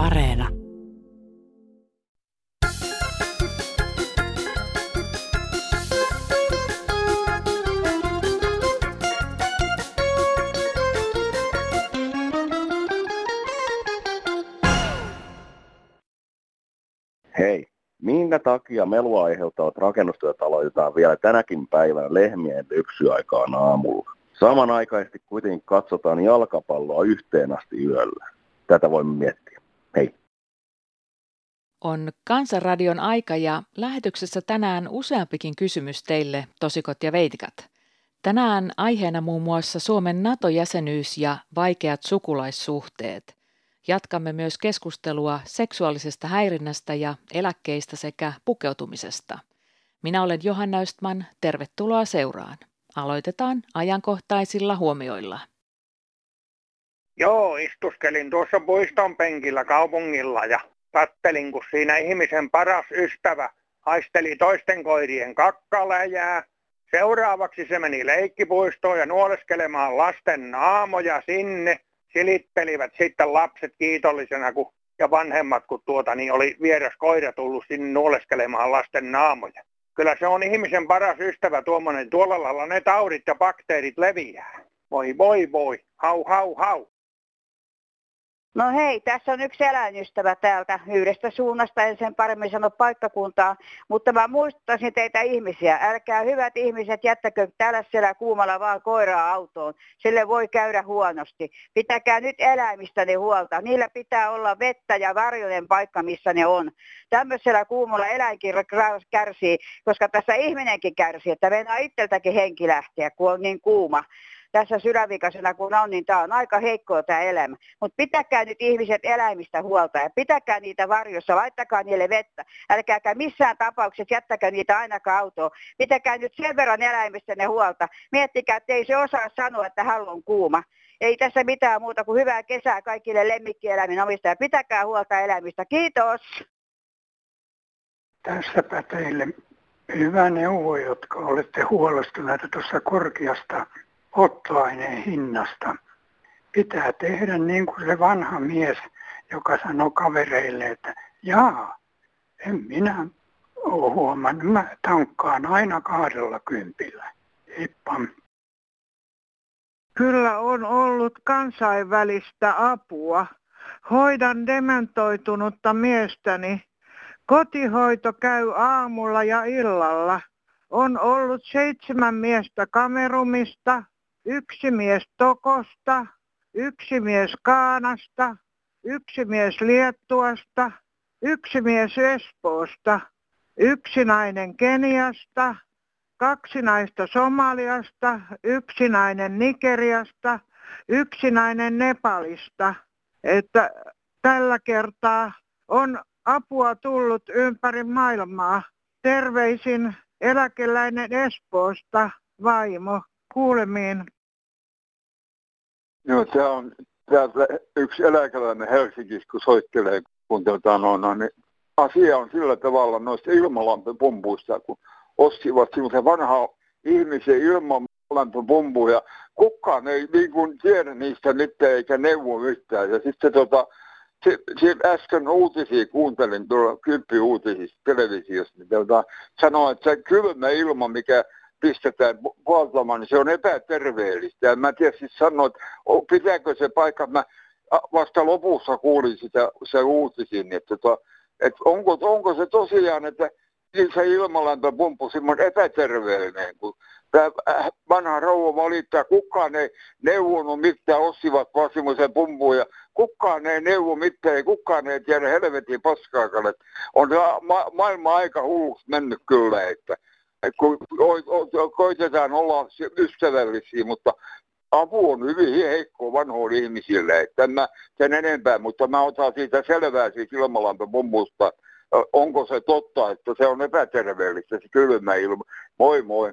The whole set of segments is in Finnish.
Areena. Hei, minkä takia melua aiheuttavat rakennustyöt aloitetaan vielä tänäkin päivänä lehmien lypsyaikaan aamulla? Samanaikaisesti kuitenkin katsotaan jalkapalloa yhteen asti yöllä. Tätä voimme miettiä. Hei. On Kansanradion aika ja lähetyksessä tänään useampikin kysymys teille, tosikot ja veitikat. Tänään aiheena muun muassa Suomen NATO-jäsenyys ja vaikeat sukulaissuhteet. Jatkamme myös keskustelua seksuaalisesta häirinnästä ja eläkkeistä sekä pukeutumisesta. Minä olen Johanna Östman, tervetuloa seuraan. Aloitetaan ajankohtaisilla huomioilla. Joo, istuskelin tuossa puiston penkillä kaupungilla ja kattelin, kun siinä ihmisen paras ystävä haisteli toisten koirien kakkaläjää. Seuraavaksi se meni leikkipuistoon ja nuoleskelemaan lasten naamoja sinne. Silittelivät sitten lapset kiitollisena kun, ja vanhemmat, kun tuota, niin oli vieras koira tullut sinne nuoleskelemaan lasten naamoja. Kyllä se on ihmisen paras ystävä tuommoinen. Tuolla lailla ne taudit ja bakteerit leviää. Voi voi voi, hau hau hau. No hei, tässä on yksi eläinystävä täältä yhdestä suunnasta, en sen paremmin sano paikkakuntaa, mutta mä muistuttaisin teitä ihmisiä. Älkää hyvät ihmiset, jättäkö täällä siellä kuumalla vaan koiraa autoon. Sille voi käydä huonosti. Pitäkää nyt eläimistäni huolta. Niillä pitää olla vettä ja varjoinen paikka, missä ne on. Tämmöisellä kuumalla eläinkin kärsii, koska tässä ihminenkin kärsii, että meinaa itseltäkin henki lähteä, kun on niin kuuma tässä sydänvikaisena kun on, niin tämä on aika heikkoa tämä elämä. Mutta pitäkää nyt ihmiset eläimistä huolta ja pitäkää niitä varjossa, laittakaa niille vettä. Älkääkä missään tapauksessa jättäkää niitä ainakaan autoon. Pitäkää nyt sen verran eläimistä ne huolta. Miettikää, että ei se osaa sanoa, että haluan kuuma. Ei tässä mitään muuta kuin hyvää kesää kaikille lemmikkieläimin omistajille. Pitäkää huolta eläimistä. Kiitos! Tässäpä teille hyvä neuvo, jotka olette huolestuneita tuossa korkeasta polttoaineen hinnasta. Pitää tehdä niin kuin se vanha mies, joka sanoi kavereille, että jaa, en minä ole huomannut, mä tankkaan aina kahdella kympillä. Heippa. Kyllä on ollut kansainvälistä apua. Hoidan dementoitunutta miestäni. Kotihoito käy aamulla ja illalla. On ollut seitsemän miestä kamerumista, yksi mies Tokosta, yksi mies Kaanasta, yksi mies Liettuasta, yksi mies Espoosta, yksi nainen Keniasta, kaksi naista Somaliasta, yksi nainen Nigeriasta, yksi nainen Nepalista. Että tällä kertaa on apua tullut ympäri maailmaa. Terveisin eläkeläinen Espoosta, vaimo. Kuulemiin. Joo, tämä on täältä yksi eläkeläinen Helsingissä, kun soittelee, kun tota, no, niin asia on sillä tavalla noista ilmalämpöpumpuista, kun ostivat semmoisen vanha ihmisen ilmalämpöpumpuja. Kukaan ei niin kuin tiedä niistä nyt eikä neuvo yhtään. Ja sitten tota, se, se äsken uutisia kuuntelin tuolla kymppi uutisista televisiosta, niin tota, sanoi, että se kylmä ilma, mikä pistetään puoltamaan, niin se on epäterveellistä. Ja mä tiedä siis että pitääkö se paikka, mä vasta lopussa kuulin sitä se uutisin, että, tota, että onko, onko se tosiaan, että se ilmalämpöpumppu semmoinen epäterveellinen, kun tämä äh, vanha rouva valittaa, kukaan ei neuvonut mitään, ostivat vaan semmoisen ja kukaan ei neuvo mitään ja kukaan ei tiedä helvetin paskaakaan. On ma- maailma aika hulluksi mennyt kyllä, että kun koitetaan olla ystävällisiä, mutta apu on hyvin heikko vanhoille ihmisille, että mä sen enempää, mutta mä otan siitä selvää siitä ilmalämpöpumpusta, onko se totta, että se on epäterveellistä, se kylmä ilma. Moi moi.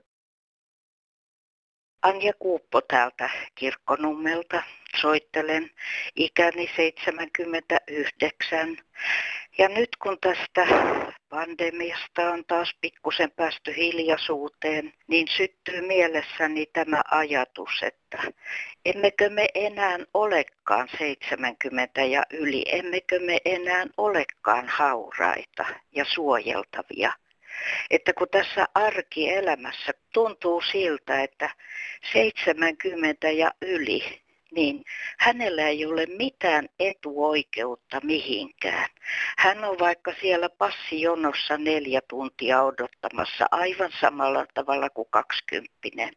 Anja Kuuppo täältä Kirkkonummelta. Soittelen ikäni 79. Ja nyt kun tästä pandemiasta on taas pikkusen päästy hiljaisuuteen, niin syttyy mielessäni tämä ajatus, että emmekö me enää olekaan 70 ja yli, emmekö me enää olekaan hauraita ja suojeltavia. Että kun tässä arkielämässä tuntuu siltä, että 70 ja yli niin hänellä ei ole mitään etuoikeutta mihinkään. Hän on vaikka siellä passijonossa neljä tuntia odottamassa aivan samalla tavalla kuin kaksikymppinen.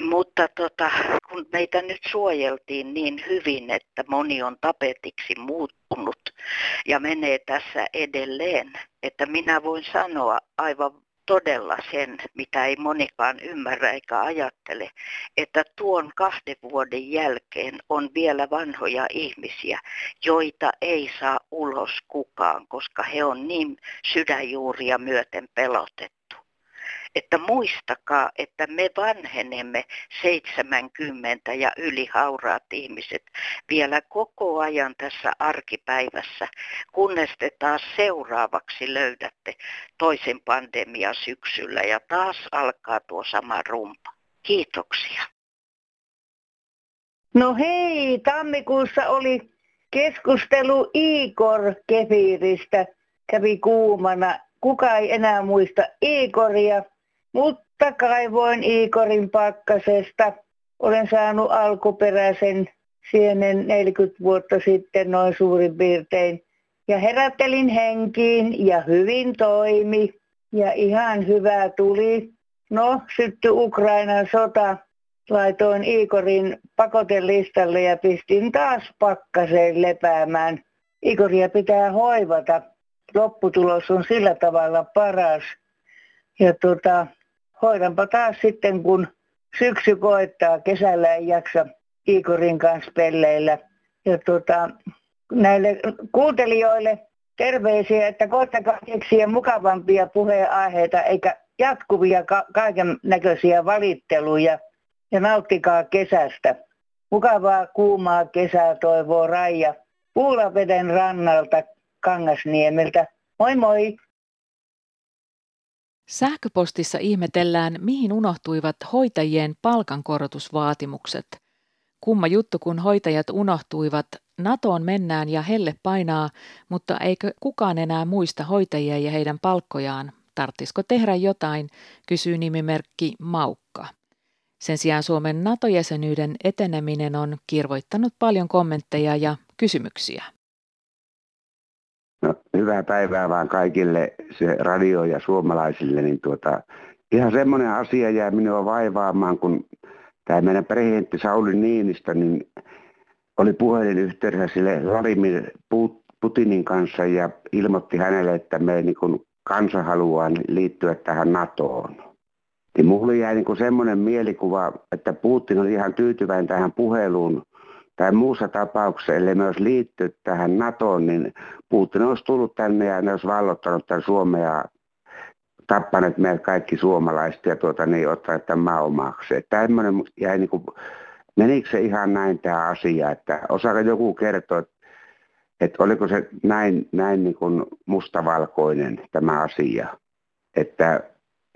Mutta tota, kun meitä nyt suojeltiin niin hyvin, että moni on tapetiksi muuttunut ja menee tässä edelleen, että minä voin sanoa aivan todella sen, mitä ei monikaan ymmärrä eikä ajattele, että tuon kahden vuoden jälkeen on vielä vanhoja ihmisiä, joita ei saa ulos kukaan, koska he on niin sydänjuuria myöten pelotettu että muistakaa, että me vanhenemme 70 ja yli hauraat ihmiset vielä koko ajan tässä arkipäivässä, kunnes te taas seuraavaksi löydätte toisen pandemia syksyllä ja taas alkaa tuo sama rumpa. Kiitoksia. No hei, tammikuussa oli keskustelu Igor Kefiristä, kävi kuumana. Kuka ei enää muista Igoria, mutta kaivoin Iikorin pakkasesta. Olen saanut alkuperäisen sienen 40 vuotta sitten noin suurin piirtein. Ja herättelin henkiin ja hyvin toimi. Ja ihan hyvä tuli. No, syttyi Ukrainan sota. Laitoin Iikorin pakotelistalle ja pistin taas pakkaseen lepäämään. Ikoria pitää hoivata. Lopputulos on sillä tavalla paras. Ja tota, hoidanpa taas sitten, kun syksy koittaa, kesällä ei jaksa Iikorin kanssa pelleillä. Ja tota, näille kuuntelijoille terveisiä, että koittakaa keksiä mukavampia puheenaiheita eikä jatkuvia ka- kaiken näköisiä valitteluja ja nauttikaa kesästä. Mukavaa kuumaa kesää toivoo Raija Puulaveden rannalta Kangasniemeltä. Moi moi! Sähköpostissa ihmetellään, mihin unohtuivat hoitajien palkankorotusvaatimukset. Kumma juttu, kun hoitajat unohtuivat, NATOon mennään ja helle painaa, mutta eikö kukaan enää muista hoitajia ja heidän palkkojaan? Tarttisiko tehdä jotain, kysyy nimimerkki Maukka. Sen sijaan Suomen NATO-jäsenyyden eteneminen on kirvoittanut paljon kommentteja ja kysymyksiä. No, hyvää päivää vaan kaikille se radio ja suomalaisille. Niin tuota, ihan semmoinen asia jää minua vaivaamaan, kun tämä meidän presidentti Sauli Niinistö niin oli puhelinyhteydessä sille Vladimir Putinin kanssa ja ilmoitti hänelle, että me niin kuin kansa haluaa liittyä tähän NATOon. Niin mulle jäi niin semmoinen mielikuva, että Putin oli ihan tyytyväinen tähän puheluun, tai muussa tapauksessa, ellei me olisi liittynyt tähän NATOon, niin Putin olisi tullut tänne ja ne olisi vallottanut tämän Suomen ja tappaneet meidät kaikki suomalaiset ja tuota, niin ottaneet tämän maa omaksi. Tämmöinen jäi niin kuin, menikö se ihan näin tämä asia, että osaako joku kertoa, että, että oliko se näin, näin niin kuin mustavalkoinen tämä asia, että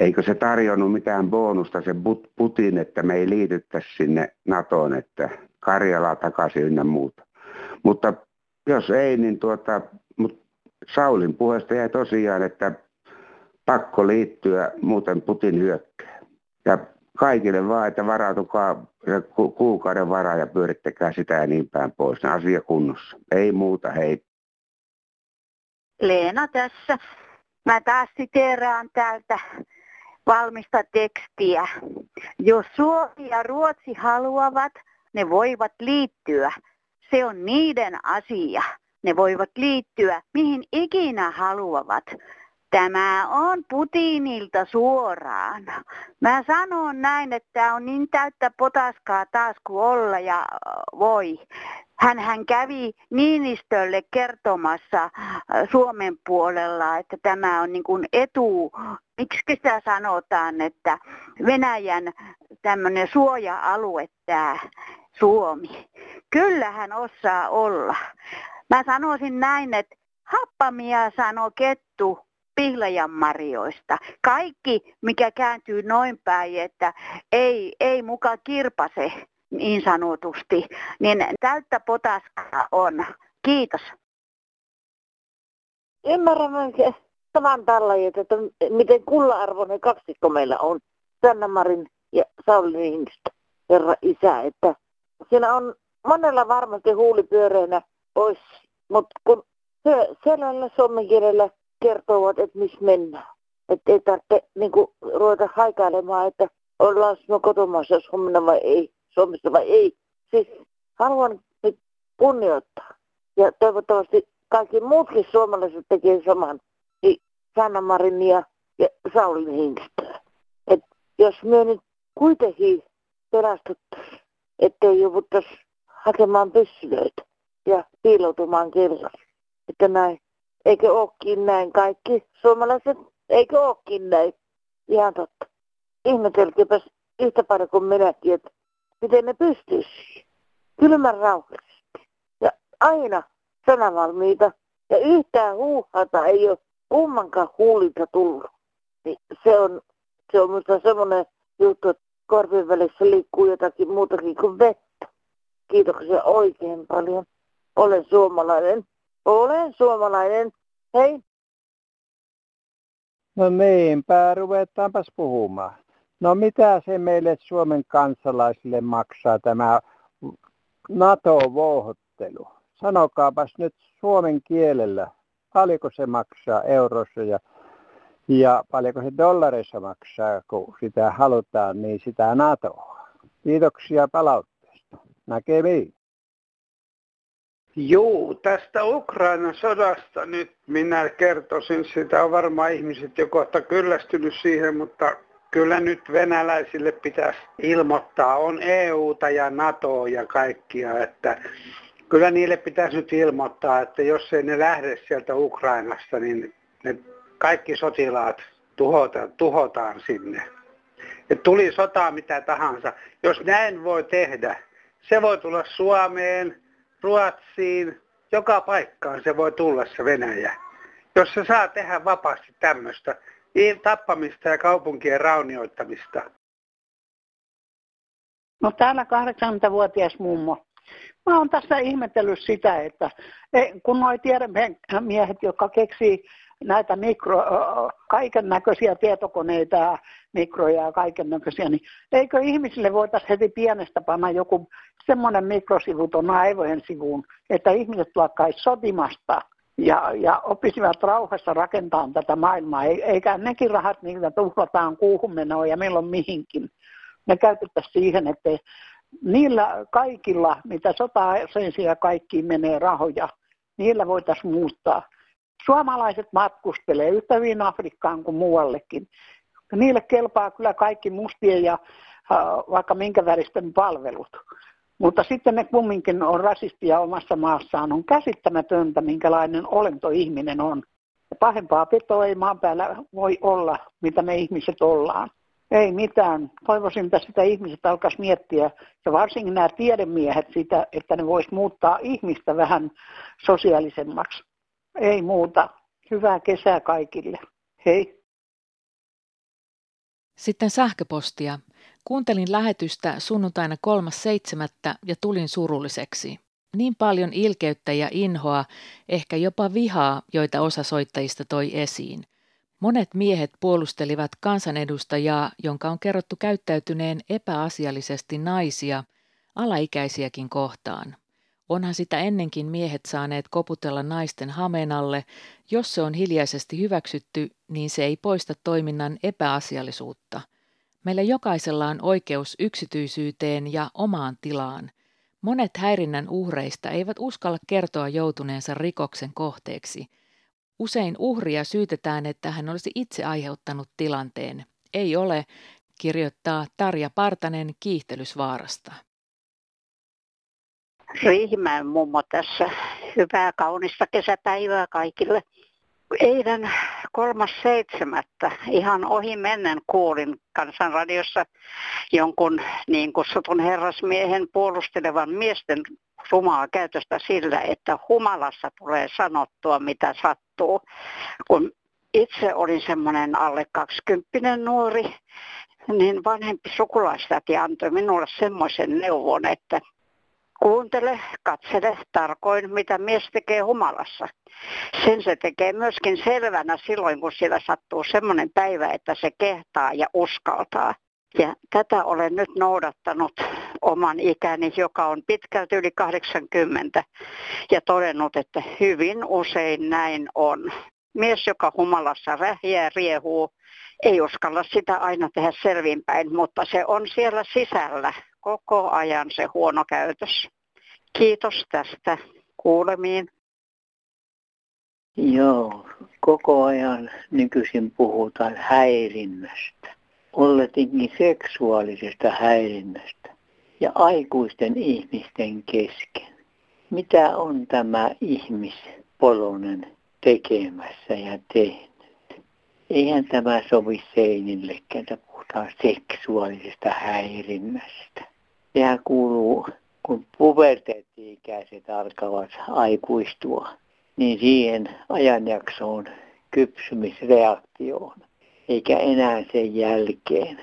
eikö se tarjonnut mitään bonusta se Putin, että me ei liityttäisi sinne NATOon, että Karjalaa takaisin ynnä muuta. Mutta jos ei, niin tuota, mut Saulin puheesta jäi tosiaan, että pakko liittyä, muuten Putin hyökkää. Ja kaikille vaan, että varautukaa ku- kuukauden varaa ja pyörittäkää sitä ja niin päin pois. Ne asia kunnossa. Ei muuta, hei. Leena tässä. Mä taas siteeraan täältä valmista tekstiä. Jos Suomi ja Ruotsi haluavat, ne voivat liittyä. Se on niiden asia. Ne voivat liittyä mihin ikinä haluavat. Tämä on Putinilta suoraan. Mä sanon näin, että on niin täyttä potaskaa taas kuin olla ja voi. Hän, hän kävi Niinistölle kertomassa äh, Suomen puolella, että tämä on niin kuin etu, miksi sitä sanotaan, että Venäjän tämmöinen suoja-alue tämä Suomi. Kyllä hän osaa olla. Mä sanoisin näin, että happamia sano kettu pihlajan marjoista. Kaikki, mikä kääntyy noin päin, että ei, ei muka kirpase niin sanotusti, niin täyttä potaskaa on. Kiitos. Ymmärrän saman tällaiset, että miten kulla-arvoinen kaksikko meillä on. Sanna Marin ja Sauli Niinistö, herra isä, että siinä on monella varmasti huuli pyöreänä pois, mutta kun se selällä suomen kielellä kertovat, että missä mennään. Että ei tarvitse niin kuin, ruveta haikailemaan, että ollaan sinua kotomaassa Suomessa vai ei, Suomessa vai ei. Siis haluan nyt kunnioittaa. Ja toivottavasti kaikki muutkin suomalaiset tekee saman. Niin Sanna Marinia ja Sauli Hinkistöä. Et jos me nyt kuitenkin pelastuttaisiin, ettei jouduttaisi hakemaan pyssylöitä ja piiloutumaan kellariin. Että näin. Eikö ookin näin kaikki suomalaiset? Eikö ookin näin? Ihan totta. Ihmetelkääpäs yhtä paljon kuin minäkin, että miten ne pystyisi. Kylmän rauhallisesti. Ja aina sanavalmiita. Ja yhtään huuhata ei ole kummankaan huulilta tullut. Niin se on, se on minusta semmoinen juttu, että korvien välissä liikkuu jotakin muutakin kuin vettä. Kiitoksia oikein paljon. Olen suomalainen. Olen suomalainen. Hei. No niinpä, ruvetaanpas puhumaan. No mitä se meille Suomen kansalaisille maksaa tämä NATO-vohottelu? Sanokaapas nyt suomen kielellä, paljonko se maksaa eurossa ja, ja paljonko se dollareissa maksaa, kun sitä halutaan, niin sitä NATOa. Kiitoksia palautteesta. Näkemiin. Joo, tästä Ukrainan sodasta nyt minä kertoisin. Sitä on varmaan ihmiset jo kohta kyllästynyt siihen, mutta kyllä nyt venäläisille pitäisi ilmoittaa. On EUta ja NATO ja kaikkia, että kyllä niille pitäisi nyt ilmoittaa, että jos ei ne lähde sieltä Ukrainasta, niin ne kaikki sotilaat tuhotaan, tuhotaan sinne. Et tuli sotaa mitä tahansa. Jos näin voi tehdä, se voi tulla Suomeen, Ruotsiin, joka paikkaan se voi tulla se Venäjä. Jos se saa tehdä vapaasti tämmöistä tappamista ja kaupunkien raunioittamista. No täällä 80-vuotias mummo. Mä oon tässä ihmetellyt sitä, että kun noi tiedemiehet, jotka keksii näitä mikro, kaiken näköisiä tietokoneita, mikroja ja kaiken näköisiä, niin eikö ihmisille voitaisiin heti pienestä panna joku semmoinen mikrosivu tuon aivojen sivuun, että ihmiset lakkaisi sotimasta ja, ja oppisivat rauhassa rakentaa tätä maailmaa, eikä nekin rahat, niitä tuhlataan kuuhun menoa ja milloin mihinkin. Ne käytettäisiin siihen, että niillä kaikilla, mitä sota sen sijaan kaikkiin menee rahoja, niillä voitaisiin muuttaa. Suomalaiset matkustelee yhtä hyvin Afrikkaan kuin muuallekin. Niille kelpaa kyllä kaikki mustien ja vaikka minkä väristen palvelut. Mutta sitten ne kumminkin on rasistia omassa maassaan. On käsittämätöntä, minkälainen olento ihminen on. Ja pahempaa petoa ei maan päällä voi olla, mitä me ihmiset ollaan. Ei mitään. Toivoisin, että sitä ihmiset alkaisi miettiä, ja varsinkin nämä tiedemiehet sitä, että ne vois muuttaa ihmistä vähän sosiaalisemmaksi. Ei muuta. Hyvää kesää kaikille. Hei. Sitten sähköpostia. Kuuntelin lähetystä sunnuntaina 3.7. ja tulin surulliseksi. Niin paljon ilkeyttä ja inhoa, ehkä jopa vihaa, joita osa soittajista toi esiin. Monet miehet puolustelivat kansanedustajaa, jonka on kerrottu käyttäytyneen epäasiallisesti naisia, alaikäisiäkin kohtaan. Onhan sitä ennenkin miehet saaneet koputella naisten hamenalle, jos se on hiljaisesti hyväksytty, niin se ei poista toiminnan epäasiallisuutta. Meillä jokaisella on oikeus yksityisyyteen ja omaan tilaan. Monet häirinnän uhreista eivät uskalla kertoa joutuneensa rikoksen kohteeksi. Usein uhria syytetään, että hän olisi itse aiheuttanut tilanteen. Ei ole, kirjoittaa Tarja Partanen kiihtelysvaarasta. Riihimäen mummo tässä. Hyvää kaunista kesäpäivää kaikille. Eilen kolmas seitsemättä ihan ohi mennen kuulin kansanradiossa jonkun niin kutsutun herrasmiehen puolustelevan miesten rumaa käytöstä sillä, että humalassa tulee sanottua mitä sattuu. Kun itse olin semmoinen alle 20 nuori, niin vanhempi sukulaistäti antoi minulle semmoisen neuvon, että kuuntele, katsele tarkoin, mitä mies tekee humalassa. Sen se tekee myöskin selvänä silloin, kun siellä sattuu semmoinen päivä, että se kehtaa ja uskaltaa. Ja tätä olen nyt noudattanut oman ikäni, joka on pitkälti yli 80, ja todennut, että hyvin usein näin on. Mies, joka humalassa rähjää, riehuu, ei uskalla sitä aina tehdä selvinpäin, mutta se on siellä sisällä koko ajan se huono käytös. Kiitos tästä. Kuulemiin. Joo, koko ajan nykyisin puhutaan häirinnästä. Olletinkin seksuaalisesta häirinnästä ja aikuisten ihmisten kesken. Mitä on tämä ihmispolonen tekemässä ja tehnyt? Eihän tämä sovi seinillekään, että puhutaan seksuaalisesta häirinnästä. Sehän kuuluu, kun puberteetti-ikäiset alkavat aikuistua, niin siihen ajanjaksoon kypsymisreaktioon, eikä enää sen jälkeen.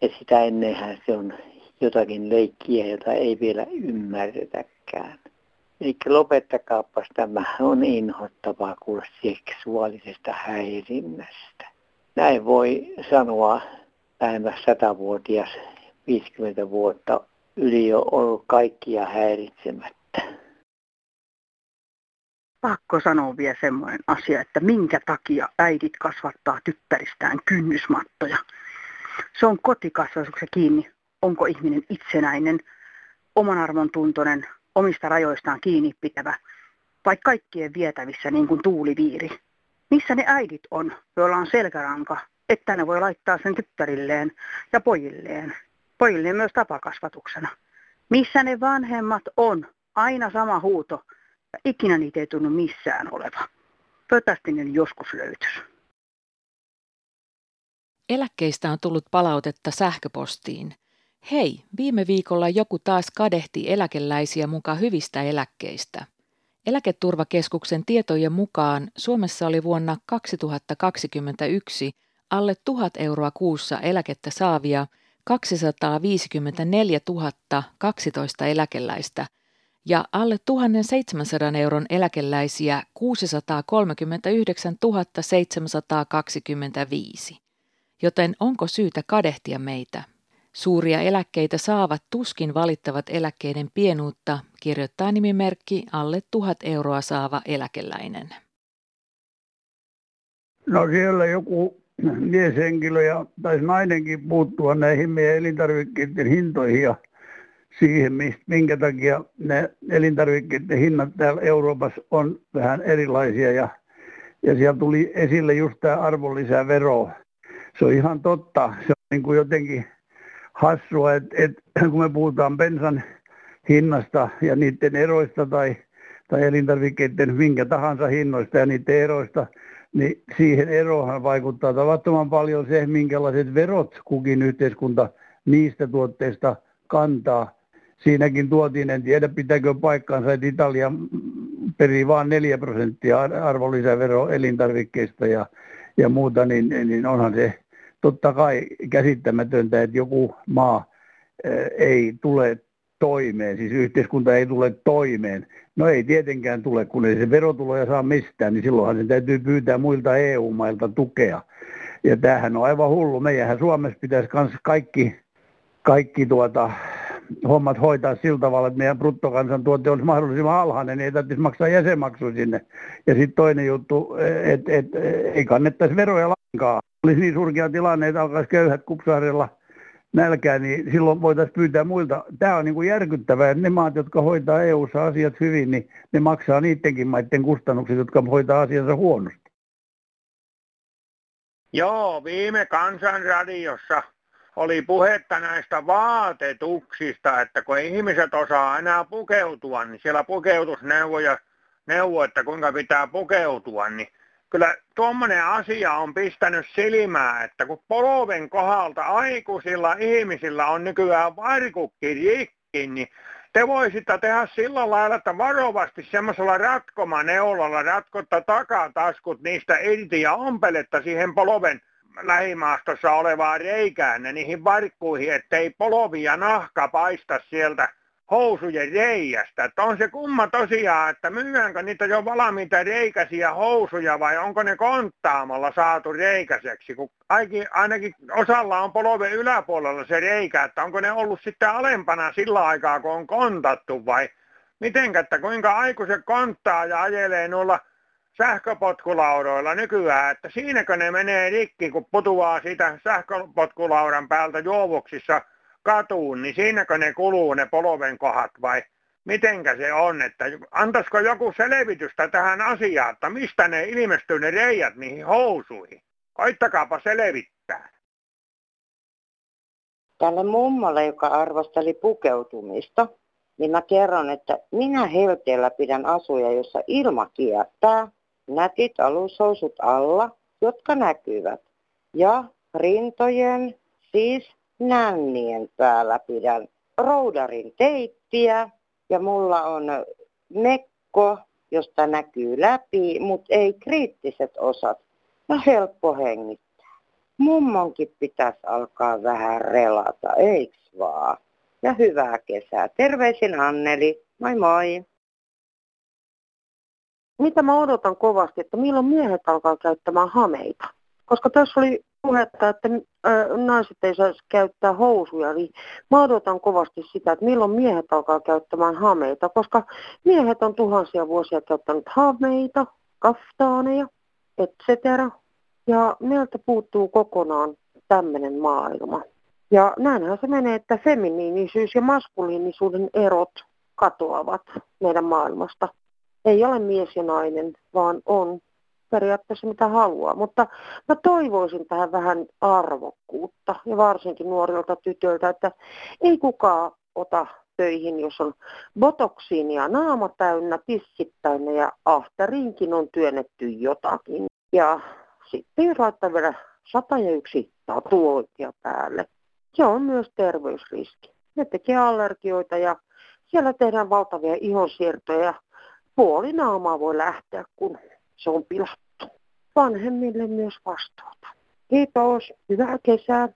Ja sitä ennenhän se on jotakin leikkiä, jota ei vielä ymmärretäkään. Eli lopettakaapas tämä on inhottavaa kuulla seksuaalisesta häirinnästä. Näin voi sanoa lähemmäs satavuotias 50 vuotta yli jo ollut kaikkia häiritsemättä. Pakko sanoa vielä semmoinen asia, että minkä takia äidit kasvattaa tyttäristään kynnysmattoja. Se on kotikasvatuksessa kiinni, onko ihminen itsenäinen, oman arvon tuntoinen, omista rajoistaan kiinni pitävä vai kaikkien vietävissä niin kuin tuuliviiri. Missä ne äidit on, joilla on selkäranka, että ne voi laittaa sen tyttärilleen ja pojilleen. Pojilleen myös tapakasvatuksena. Missä ne vanhemmat on, aina sama huuto, ja ikinä niitä ei tunnu missään oleva. Toivottavasti ne joskus löytyisi. Eläkkeistä on tullut palautetta sähköpostiin. Hei, viime viikolla joku taas kadehti eläkeläisiä mukaan hyvistä eläkkeistä. Eläketurvakeskuksen tietojen mukaan Suomessa oli vuonna 2021 alle 1000 euroa kuussa eläkettä saavia 254 012 eläkeläistä ja alle 1700 euron eläkeläisiä 639 725. Joten onko syytä kadehtia meitä? Suuria eläkkeitä saavat tuskin valittavat eläkkeiden pienuutta, kirjoittaa nimimerkki alle tuhat euroa saava eläkeläinen. No siellä joku mieshenkilö ja taisi nainenkin puuttua näihin meidän elintarvikkeiden hintoihin ja siihen, minkä takia ne elintarvikkeiden hinnat täällä Euroopassa on vähän erilaisia ja, ja siellä tuli esille just tämä arvonlisävero. Se on ihan totta. Se on niin kuin jotenkin hassua, että, että kun me puhutaan bensan hinnasta ja niiden eroista tai, tai elintarvikkeiden minkä tahansa hinnoista ja niiden eroista, niin siihen erohan vaikuttaa tavattoman paljon se, minkälaiset verot kukin yhteiskunta niistä tuotteista kantaa. Siinäkin tuotiin, en tiedä pitääkö paikkaansa, että Italia perii vain 4 prosenttia arvonlisävero elintarvikkeista ja, ja muuta, niin, niin onhan se totta kai käsittämätöntä, että joku maa ei tule toimeen, siis yhteiskunta ei tule toimeen. No ei tietenkään tule, kun ei se verotuloja saa mistään, niin silloinhan se täytyy pyytää muilta EU-mailta tukea. Ja tämähän on aivan hullu. Meidän Suomessa pitäisi myös kaikki, kaikki tuota, hommat hoitaa sillä tavalla, että meidän bruttokansantuote olisi mahdollisimman alhainen, niin ei tarvitsisi maksaa jäsenmaksu sinne. Ja sitten toinen juttu, että et, ei kannettaisi veroja lainkaan. Olisi niin surkea tilanne, että alkaisi köyhät kupsaarella nälkää, niin silloin voitaisiin pyytää muilta. Tämä on niin kuin järkyttävää, että ne maat, jotka hoitaa EU-ssa asiat hyvin, niin ne maksaa niidenkin maiden kustannukset, jotka hoitaa asiansa huonosti. Joo, viime kansanradiossa oli puhetta näistä vaatetuksista, että kun ihmiset osaa enää pukeutua, niin siellä pukeutusneuvoja neuvo, että kuinka pitää pukeutua, niin kyllä tuommoinen asia on pistänyt silmää, että kun polven kohdalta aikuisilla ihmisillä on nykyään varkukki rikki, niin te voisitte tehdä sillä lailla, että varovasti semmoisella ratkomaneulalla ratkotta takataskut niistä irti ja ompeletta siihen polven lähimaastossa olevaan reikään ja niihin varkkuihin, ettei polovi ja nahka paista sieltä housujen reijästä. Että on se kumma tosiaan, että myydäänkö niitä jo valmiita reikäisiä housuja vai onko ne konttaamalla saatu reikäiseksi, kun ainakin osalla on polven yläpuolella se reikä, että onko ne ollut sitten alempana sillä aikaa, kun on kontattu vai mitenkä, että kuinka aikuiset konttaa ja ajelee noilla sähköpotkulaudoilla nykyään, että siinäkö ne menee rikki, kun putuaa siitä sähköpotkulaudan päältä juovuksissa katuun, niin siinäkö ne kuluu ne polven kohdat vai mitenkä se on, että antaisiko joku selvitystä tähän asiaan, että mistä ne ilmestyy ne reijät niihin housuihin. Koittakaapa selvittää. Tälle mummolle, joka arvosteli pukeutumista, niin mä kerron, että minä helteellä pidän asuja, jossa ilma kiertää, nätit alushousut alla, jotka näkyvät. Ja rintojen, siis nännien päällä pidän roudarin teippiä ja mulla on mekko, josta näkyy läpi, mutta ei kriittiset osat. No helppo hengittää. Mummonkin pitäisi alkaa vähän relata, eiks vaan? Ja hyvää kesää. Terveisin Anneli. Moi moi. Mitä mä odotan kovasti, että milloin miehet alkaa käyttämään hameita? Koska tässä oli puhetta, että naiset ei saisi käyttää housuja, niin mä odotan kovasti sitä, että milloin miehet alkaa käyttämään hameita, koska miehet on tuhansia vuosia käyttänyt hameita, kaftaaneja, etc. Ja meiltä puuttuu kokonaan tämmöinen maailma. Ja näinhän se menee, että feminiinisyys ja maskuliinisuuden erot katoavat meidän maailmasta. Ei ole mies ja nainen, vaan on periaatteessa mitä haluaa. Mutta mä toivoisin tähän vähän arvokkuutta ja varsinkin nuorilta tytöiltä, että ei kukaan ota töihin, jos on botoksiinia naama täynnä, tissit täynnä ja ahtariinkin on työnnetty jotakin. Ja sitten jos laittaa vielä yksi tatuointia päälle, se on myös terveysriski. Ne tekee allergioita ja siellä tehdään valtavia ihonsiirtoja. Puoli naamaa voi lähteä, kun se on pilattu. Vanhemmille myös vastuuta. Kiitos, hyvää kesää.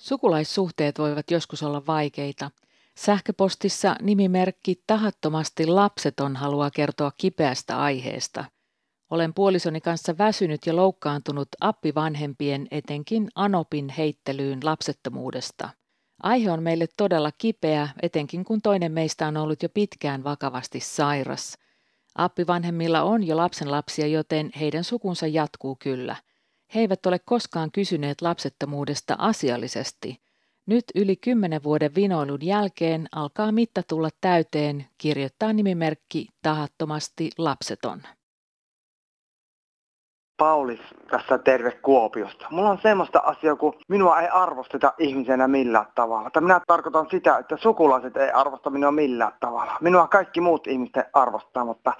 Sukulaissuhteet voivat joskus olla vaikeita. Sähköpostissa nimimerkki tahattomasti lapseton haluaa kertoa kipeästä aiheesta. Olen puolisoni kanssa väsynyt ja loukkaantunut appivanhempien etenkin Anopin heittelyyn lapsettomuudesta. Aihe on meille todella kipeä, etenkin kun toinen meistä on ollut jo pitkään vakavasti sairas. Appivanhemmilla on jo lapsenlapsia, joten heidän sukunsa jatkuu kyllä. He eivät ole koskaan kysyneet lapsettomuudesta asiallisesti. Nyt yli kymmenen vuoden vinoilun jälkeen alkaa mitta tulla täyteen, kirjoittaa nimimerkki tahattomasti lapseton. Pauli tässä terve Kuopiosta. Mulla on semmoista asiaa, kun minua ei arvosteta ihmisenä millään tavalla. Tai minä tarkoitan sitä, että sukulaiset ei arvosta minua millään tavalla. Minua kaikki muut ihmiset arvostaa, mutta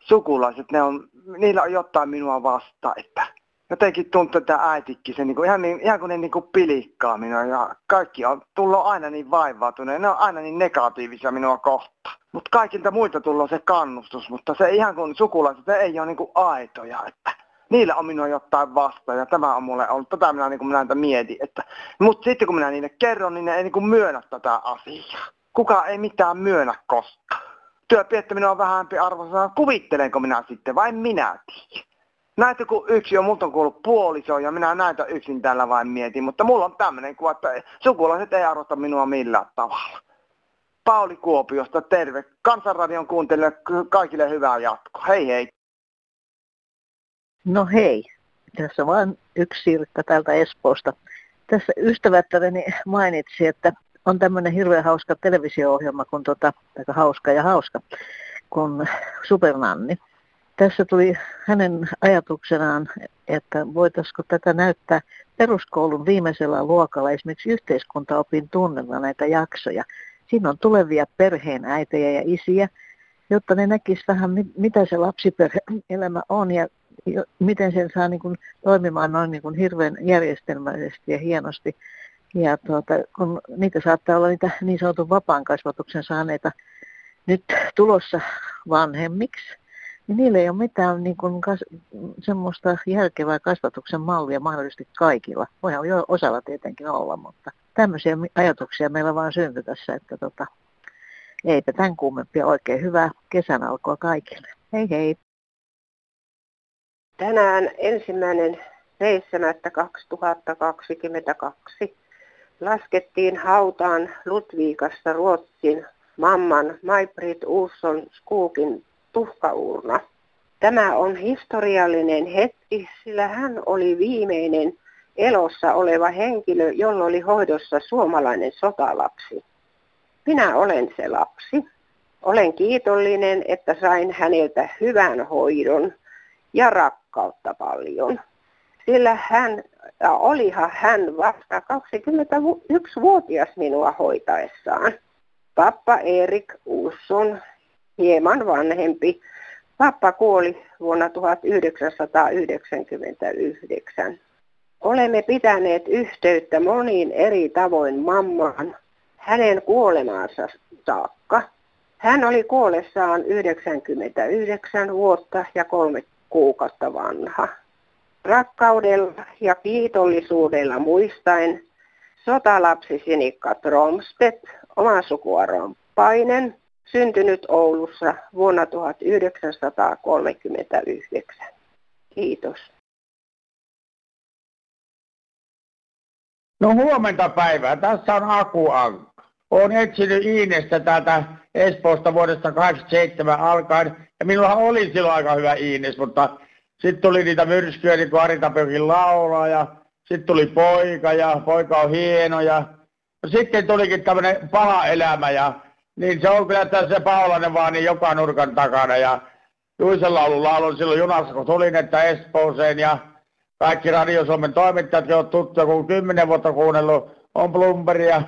sukulaiset, ne on, niillä on jotain minua vasta, että jotenkin tuntuu, että äitikki se niin kuin, ihan, niin, ihan kuin ne niin kuin pilikkaa minua ja kaikki on tullut aina niin vaivautuneet, ne on aina niin negatiivisia minua kohtaan. Mutta kaikilta muilta tullut se kannustus, mutta se ihan kuin sukulaiset, se ei ole niin kuin aitoja, että niillä on minua jotain vasta ja tämä on mulle ollut, tätä minä, niin kuin minä näitä mietin. Että, mutta sitten kun minä niille kerron, niin ne ei niin kuin myönnä tätä asiaa. Kuka ei mitään myönnä koskaan. Työpiettäminen on vähämpi arvoisa, kuvittelenko minä sitten vai minä tiedä. Näitä kun yksi on, multa on kuullut puoliso ja minä näitä yksin tällä vain mietin, mutta mulla on tämmöinen kuva, että sukulaiset ei arvosta minua millään tavalla. Pauli Kuopiosta, terve. Kansanradion kuuntelijoille kaikille hyvää jatkoa. Hei hei. No hei, tässä vain yksi Sirkka täältä Espoosta. Tässä ystävättäni mainitsi, että on tämmöinen hirveän hauska televisio-ohjelma, kun tota, aika hauska ja hauska, kun Supernanni. Tässä tuli hänen ajatuksenaan, että voitaisiko tätä näyttää peruskoulun viimeisellä luokalla esimerkiksi yhteiskuntaopin tunnella näitä jaksoja. Siinä on tulevia perheen äitejä ja isiä, jotta ne näkisivät vähän, mitä se lapsiperhe-elämä on ja miten sen saa niin kuin toimimaan noin niin kuin hirveän järjestelmällisesti ja hienosti. Ja tuota, kun niitä saattaa olla niitä niin sanotun vapaan kasvatuksen saaneita nyt tulossa vanhemmiksi, niin niillä ei ole mitään niin kuin kas, semmoista järkevää kasvatuksen mallia mahdollisesti kaikilla. Voihan jo osalla tietenkin olla, mutta tämmöisiä ajatuksia meillä vaan syntyi tässä, että tota, eipä tämän kummempia oikein hyvää kesän alkua kaikille. Hei hei! Tänään ensimmäinen 7.2022 laskettiin hautaan Ludvigasta Ruotsin mamman Maibrit Uusson Skuukin tuhkaurna. Tämä on historiallinen hetki, sillä hän oli viimeinen elossa oleva henkilö, jolla oli hoidossa suomalainen sotalapsi. Minä olen se lapsi. Olen kiitollinen, että sain häneltä hyvän hoidon ja rakkautta paljon. Sillä hän, olihan hän vasta 21-vuotias minua hoitaessaan. Pappa Erik Uusson, hieman vanhempi. Pappa kuoli vuonna 1999. Olemme pitäneet yhteyttä moniin eri tavoin mammaan hänen kuolemaansa saakka. Hän oli kuollessaan 99 vuotta ja kolme kuukautta vanha. Rakkaudella ja kiitollisuudella muistaen sotalapsi Sinikka Tromstedt, oman sukuaron Painen, syntynyt Oulussa vuonna 1939. Kiitos. No huomenta päivää. Tässä on Aku Ankka. Olen etsinyt Iinestä täältä Espoosta vuodesta 87 alkaen. Ja minulla oli silloin aika hyvä Iines, mutta sitten tuli niitä myrskyjä, niin kuin Ari Tapiokin laulaa. Ja sitten tuli poika ja poika on hieno. Ja sitten tulikin tämmöinen paha elämä. Ja niin se on kyllä tässä Paulainen vaan niin joka nurkan takana. Ja Juisen laulun laulun silloin junassa, kun tulin, että Espooseen. Ja kaikki Radio Suomen toimittajat, jotka tuttuja, kun kymmenen vuotta kuunnellut, on Blumberia,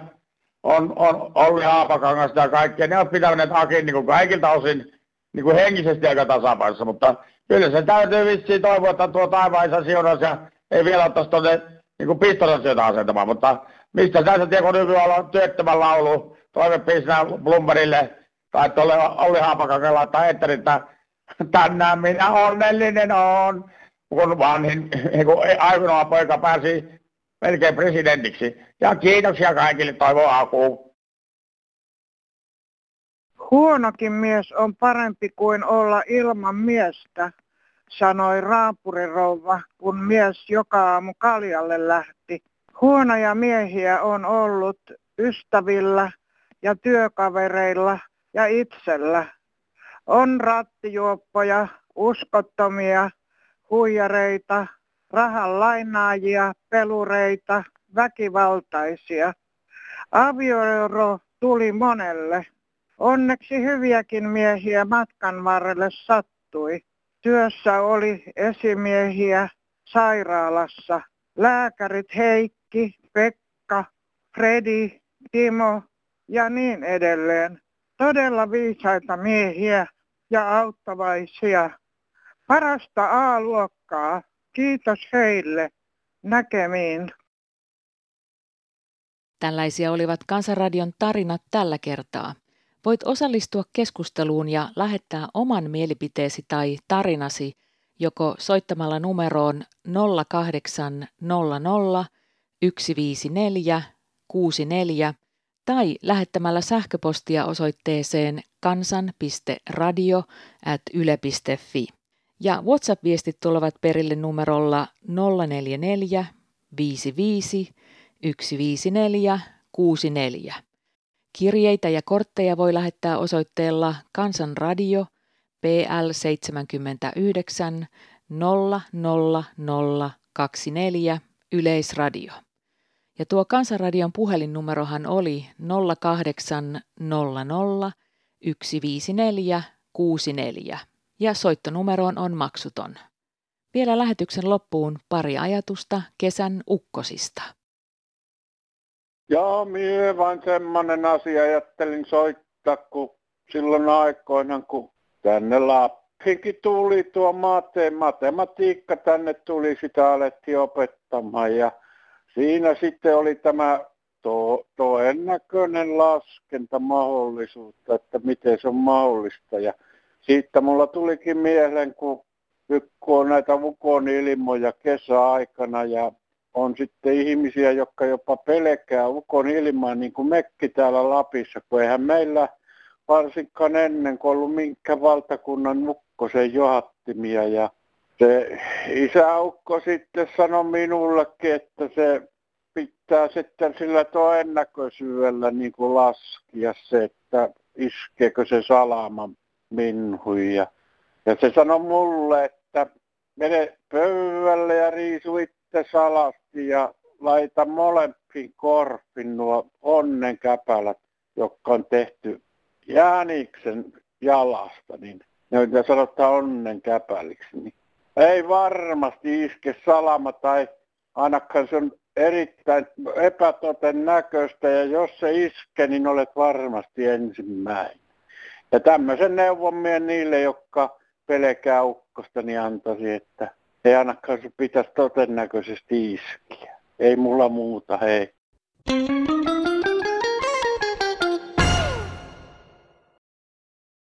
on, on Olli Haapakangasta ja kaikkea. Ne on pitäneet Akin niin kuin kaikilta osin niin kuin henkisesti aika tasapainossa, mutta kyllä se täytyy vissiin toivoa, että tuo taivaansa siunas ja ei vielä ottaisi tuonne niin pistosasioita asentamaan, mutta mistä sä tiedät, kun nykyään on työttömän laulu toimepiisinä Blumberille tai tuolle Olli Haapakangalle laittaa etterin, että tänään minä onnellinen on kun vanhin, kun ainoa poika pääsi melkein presidentiksi. Ja kiitoksia kaikille, toivon Aku. Huonokin mies on parempi kuin olla ilman miestä, sanoi raapurirouva, kun mies joka aamu kaljalle lähti. Huonoja miehiä on ollut ystävillä ja työkavereilla ja itsellä. On rattijuoppoja, uskottomia, huijareita, rahan lainaajia, pelureita, väkivaltaisia. Avioero tuli monelle. Onneksi hyviäkin miehiä matkan varrelle sattui. Työssä oli esimiehiä sairaalassa. Lääkärit Heikki, Pekka, Fredi, Timo ja niin edelleen. Todella viisaita miehiä ja auttavaisia Parasta A-luokkaa. Kiitos heille. Näkemiin. Tällaisia olivat Kansanradion tarinat tällä kertaa. Voit osallistua keskusteluun ja lähettää oman mielipiteesi tai tarinasi joko soittamalla numeroon 0800 154 64 tai lähettämällä sähköpostia osoitteeseen kansan.radio at. Ja WhatsApp-viestit tulevat perille numerolla 044 55 154 64. Kirjeitä ja kortteja voi lähettää osoitteella Kansanradio PL 79 00024 Yleisradio. Ja tuo Kansanradion puhelinnumerohan oli 0800 154 64 ja soittonumeroon on maksuton. Vielä lähetyksen loppuun pari ajatusta kesän ukkosista. Joo, mie vain semmonen asia ajattelin soittaa, kun silloin aikoina, kun tänne Lappiinkin tuli tuo mate, matematiikka tänne tuli, sitä alettiin opettamaan ja siinä sitten oli tämä to, todennäköinen laskentamahdollisuutta, että miten se on mahdollista. Ja siitä mulla tulikin mieleen, kun on näitä ilmoja kesäaikana ja on sitten ihmisiä, jotka jopa pelkää ukon ilmaa, niin kuin mekki täällä Lapissa, kun eihän meillä varsinkaan ennen kuin ollut minkä valtakunnan mukkosen johattimia. Ja se isäukko sitten sanoi minullekin, että se pitää sitten sillä todennäköisyydellä niin kuin laskia se, että iskeekö se salama minhui. Ja, ja se sanoi mulle, että mene pöydälle ja riisu itse salasti ja laita molempiin korpin nuo onnenkäpälät, jotka on tehty Jääniksen jalasta, niin ne sanotaan onnenkäpäliksi. Niin ei varmasti iske salama tai ainakaan se on erittäin epätoten näköistä ja jos se iske, niin olet varmasti ensimmäinen. Ja tämmöisen neuvon niille, jotka pelkää ukkosta, niin antaisin, että ei ainakaan pitäisi todennäköisesti iskeä. Ei mulla muuta, hei.